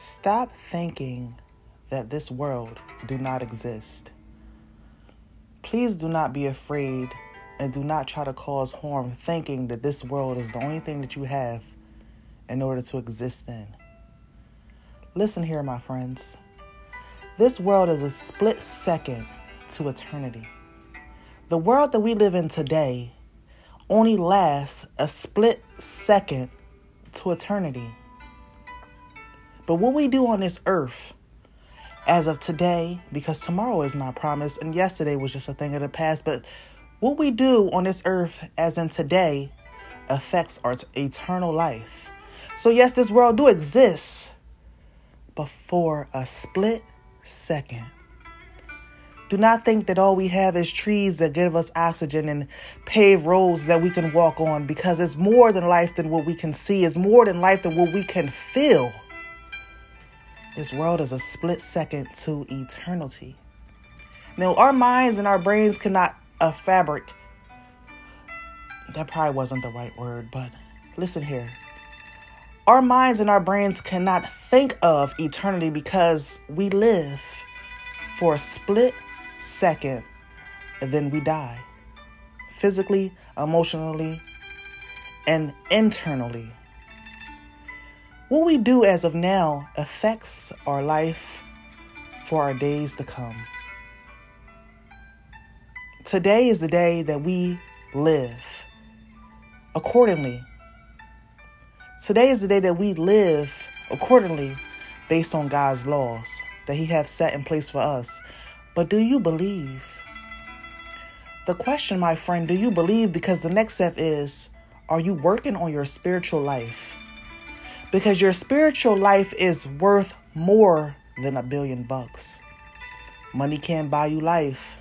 Stop thinking that this world do not exist. Please do not be afraid and do not try to cause harm thinking that this world is the only thing that you have in order to exist in. Listen here, my friends. This world is a split second to eternity. The world that we live in today only lasts a split second to eternity. But what we do on this earth as of today, because tomorrow is not promised and yesterday was just a thing of the past, but what we do on this earth as in today affects our eternal life. So, yes, this world do exist, but for a split second. Do not think that all we have is trees that give us oxygen and paved roads that we can walk on because it's more than life than what we can see, it's more than life than what we can feel. This world is a split second to eternity. Now, our minds and our brains cannot a uh, fabric. That probably wasn't the right word, but listen here. Our minds and our brains cannot think of eternity because we live for a split second and then we die. Physically, emotionally, and internally. What we do as of now affects our life for our days to come. Today is the day that we live accordingly. Today is the day that we live accordingly based on God's laws that He has set in place for us. But do you believe? The question, my friend, do you believe? Because the next step is are you working on your spiritual life? Because your spiritual life is worth more than a billion bucks. Money can't buy you life.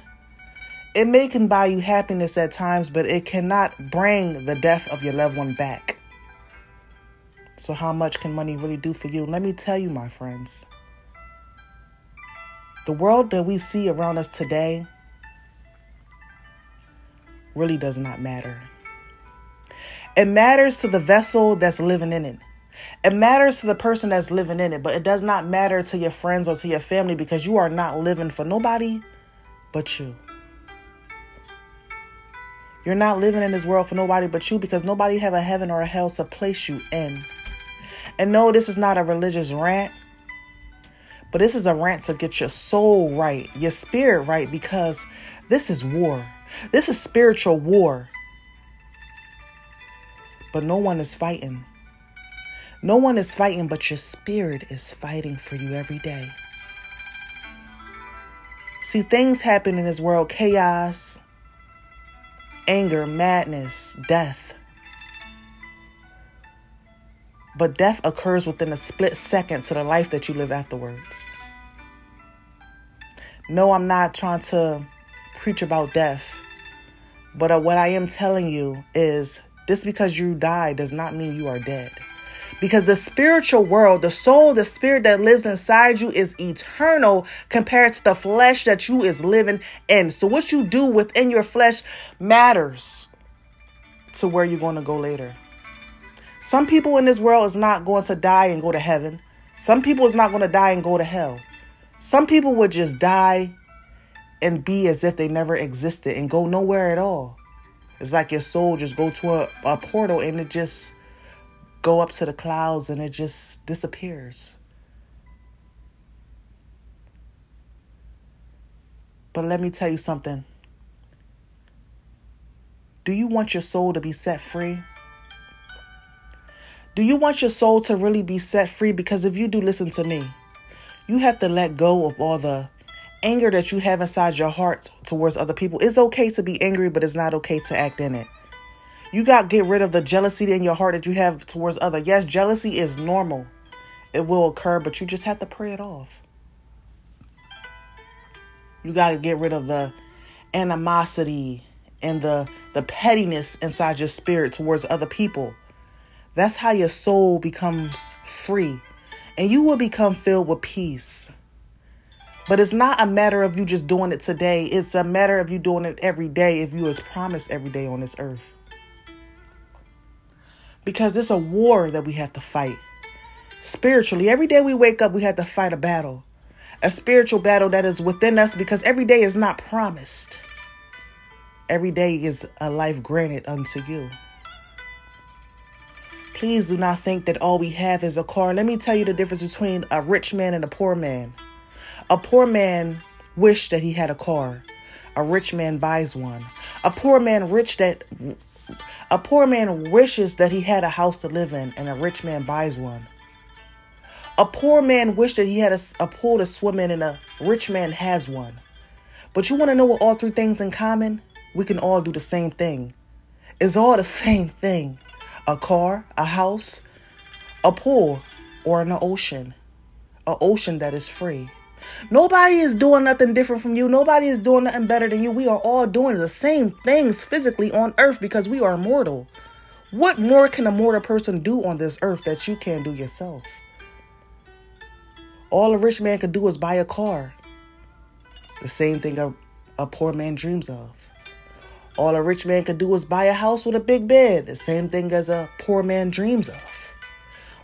It may can buy you happiness at times, but it cannot bring the death of your loved one back. So, how much can money really do for you? Let me tell you, my friends. The world that we see around us today really does not matter. It matters to the vessel that's living in it. It matters to the person that's living in it, but it does not matter to your friends or to your family because you are not living for nobody but you. You're not living in this world for nobody but you because nobody have a heaven or a hell to place you in. And no, this is not a religious rant, but this is a rant to get your soul right, your spirit right, because this is war. This is spiritual war. But no one is fighting. No one is fighting, but your spirit is fighting for you every day. See, things happen in this world chaos, anger, madness, death. But death occurs within a split second to the life that you live afterwards. No, I'm not trying to preach about death. But uh, what I am telling you is just because you die does not mean you are dead. Because the spiritual world, the soul, the spirit that lives inside you is eternal compared to the flesh that you is living in. So what you do within your flesh matters to where you're going to go later. Some people in this world is not going to die and go to heaven. Some people is not going to die and go to hell. Some people would just die and be as if they never existed and go nowhere at all. It's like your soul just go to a, a portal and it just go up to the clouds and it just disappears. But let me tell you something. Do you want your soul to be set free? Do you want your soul to really be set free? Because if you do, listen to me. You have to let go of all the anger that you have inside your heart towards other people. It's okay to be angry, but it's not okay to act in it. You got to get rid of the jealousy in your heart that you have towards other. Yes, jealousy is normal. It will occur, but you just have to pray it off. You got to get rid of the animosity and the the pettiness inside your spirit towards other people. That's how your soul becomes free and you will become filled with peace. But it's not a matter of you just doing it today. It's a matter of you doing it every day if you was promised every day on this earth because it's a war that we have to fight. Spiritually, every day we wake up, we have to fight a battle. A spiritual battle that is within us because every day is not promised. Every day is a life granted unto you. Please do not think that all we have is a car. Let me tell you the difference between a rich man and a poor man. A poor man wished that he had a car. A rich man buys one. A poor man rich that a poor man wishes that he had a house to live in and a rich man buys one. A poor man wished that he had a, a pool to swim in and a rich man has one. But you want to know what all three things in common? We can all do the same thing. It's all the same thing a car, a house, a pool, or an ocean. An ocean that is free. Nobody is doing nothing different from you. Nobody is doing nothing better than you. We are all doing the same things physically on earth because we are mortal. What more can a mortal person do on this earth that you can't do yourself? All a rich man can do is buy a car. The same thing a, a poor man dreams of. All a rich man can do is buy a house with a big bed, the same thing as a poor man dreams of.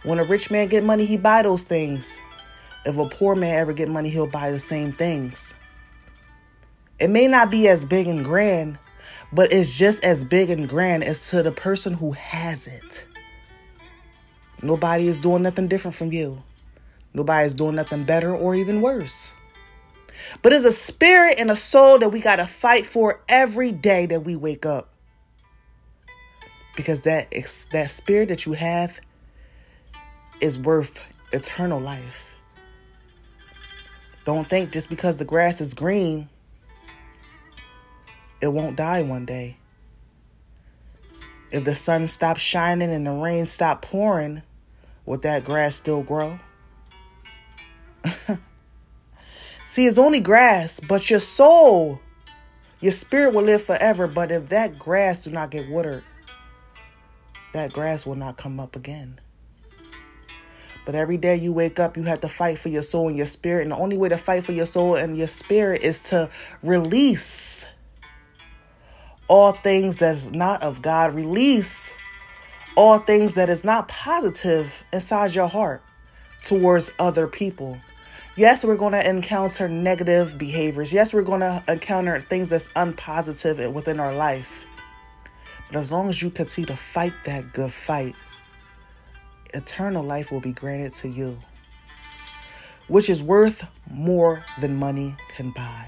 When a rich man get money, he buy those things. If a poor man ever get money, he'll buy the same things. It may not be as big and grand, but it's just as big and grand as to the person who has it. Nobody is doing nothing different from you. Nobody is doing nothing better or even worse. But it's a spirit and a soul that we got to fight for every day that we wake up. Because that that spirit that you have is worth eternal life. Don't think just because the grass is green, it won't die one day. If the sun stops shining and the rain stops pouring, would that grass still grow? See, it's only grass, but your soul, your spirit will live forever. But if that grass do not get watered, that grass will not come up again. But every day you wake up, you have to fight for your soul and your spirit. And the only way to fight for your soul and your spirit is to release all things that's not of God. Release all things that is not positive inside your heart towards other people. Yes, we're going to encounter negative behaviors. Yes, we're going to encounter things that's unpositive within our life. But as long as you continue to fight that good fight, eternal life will be granted to you, which is worth more than money can buy.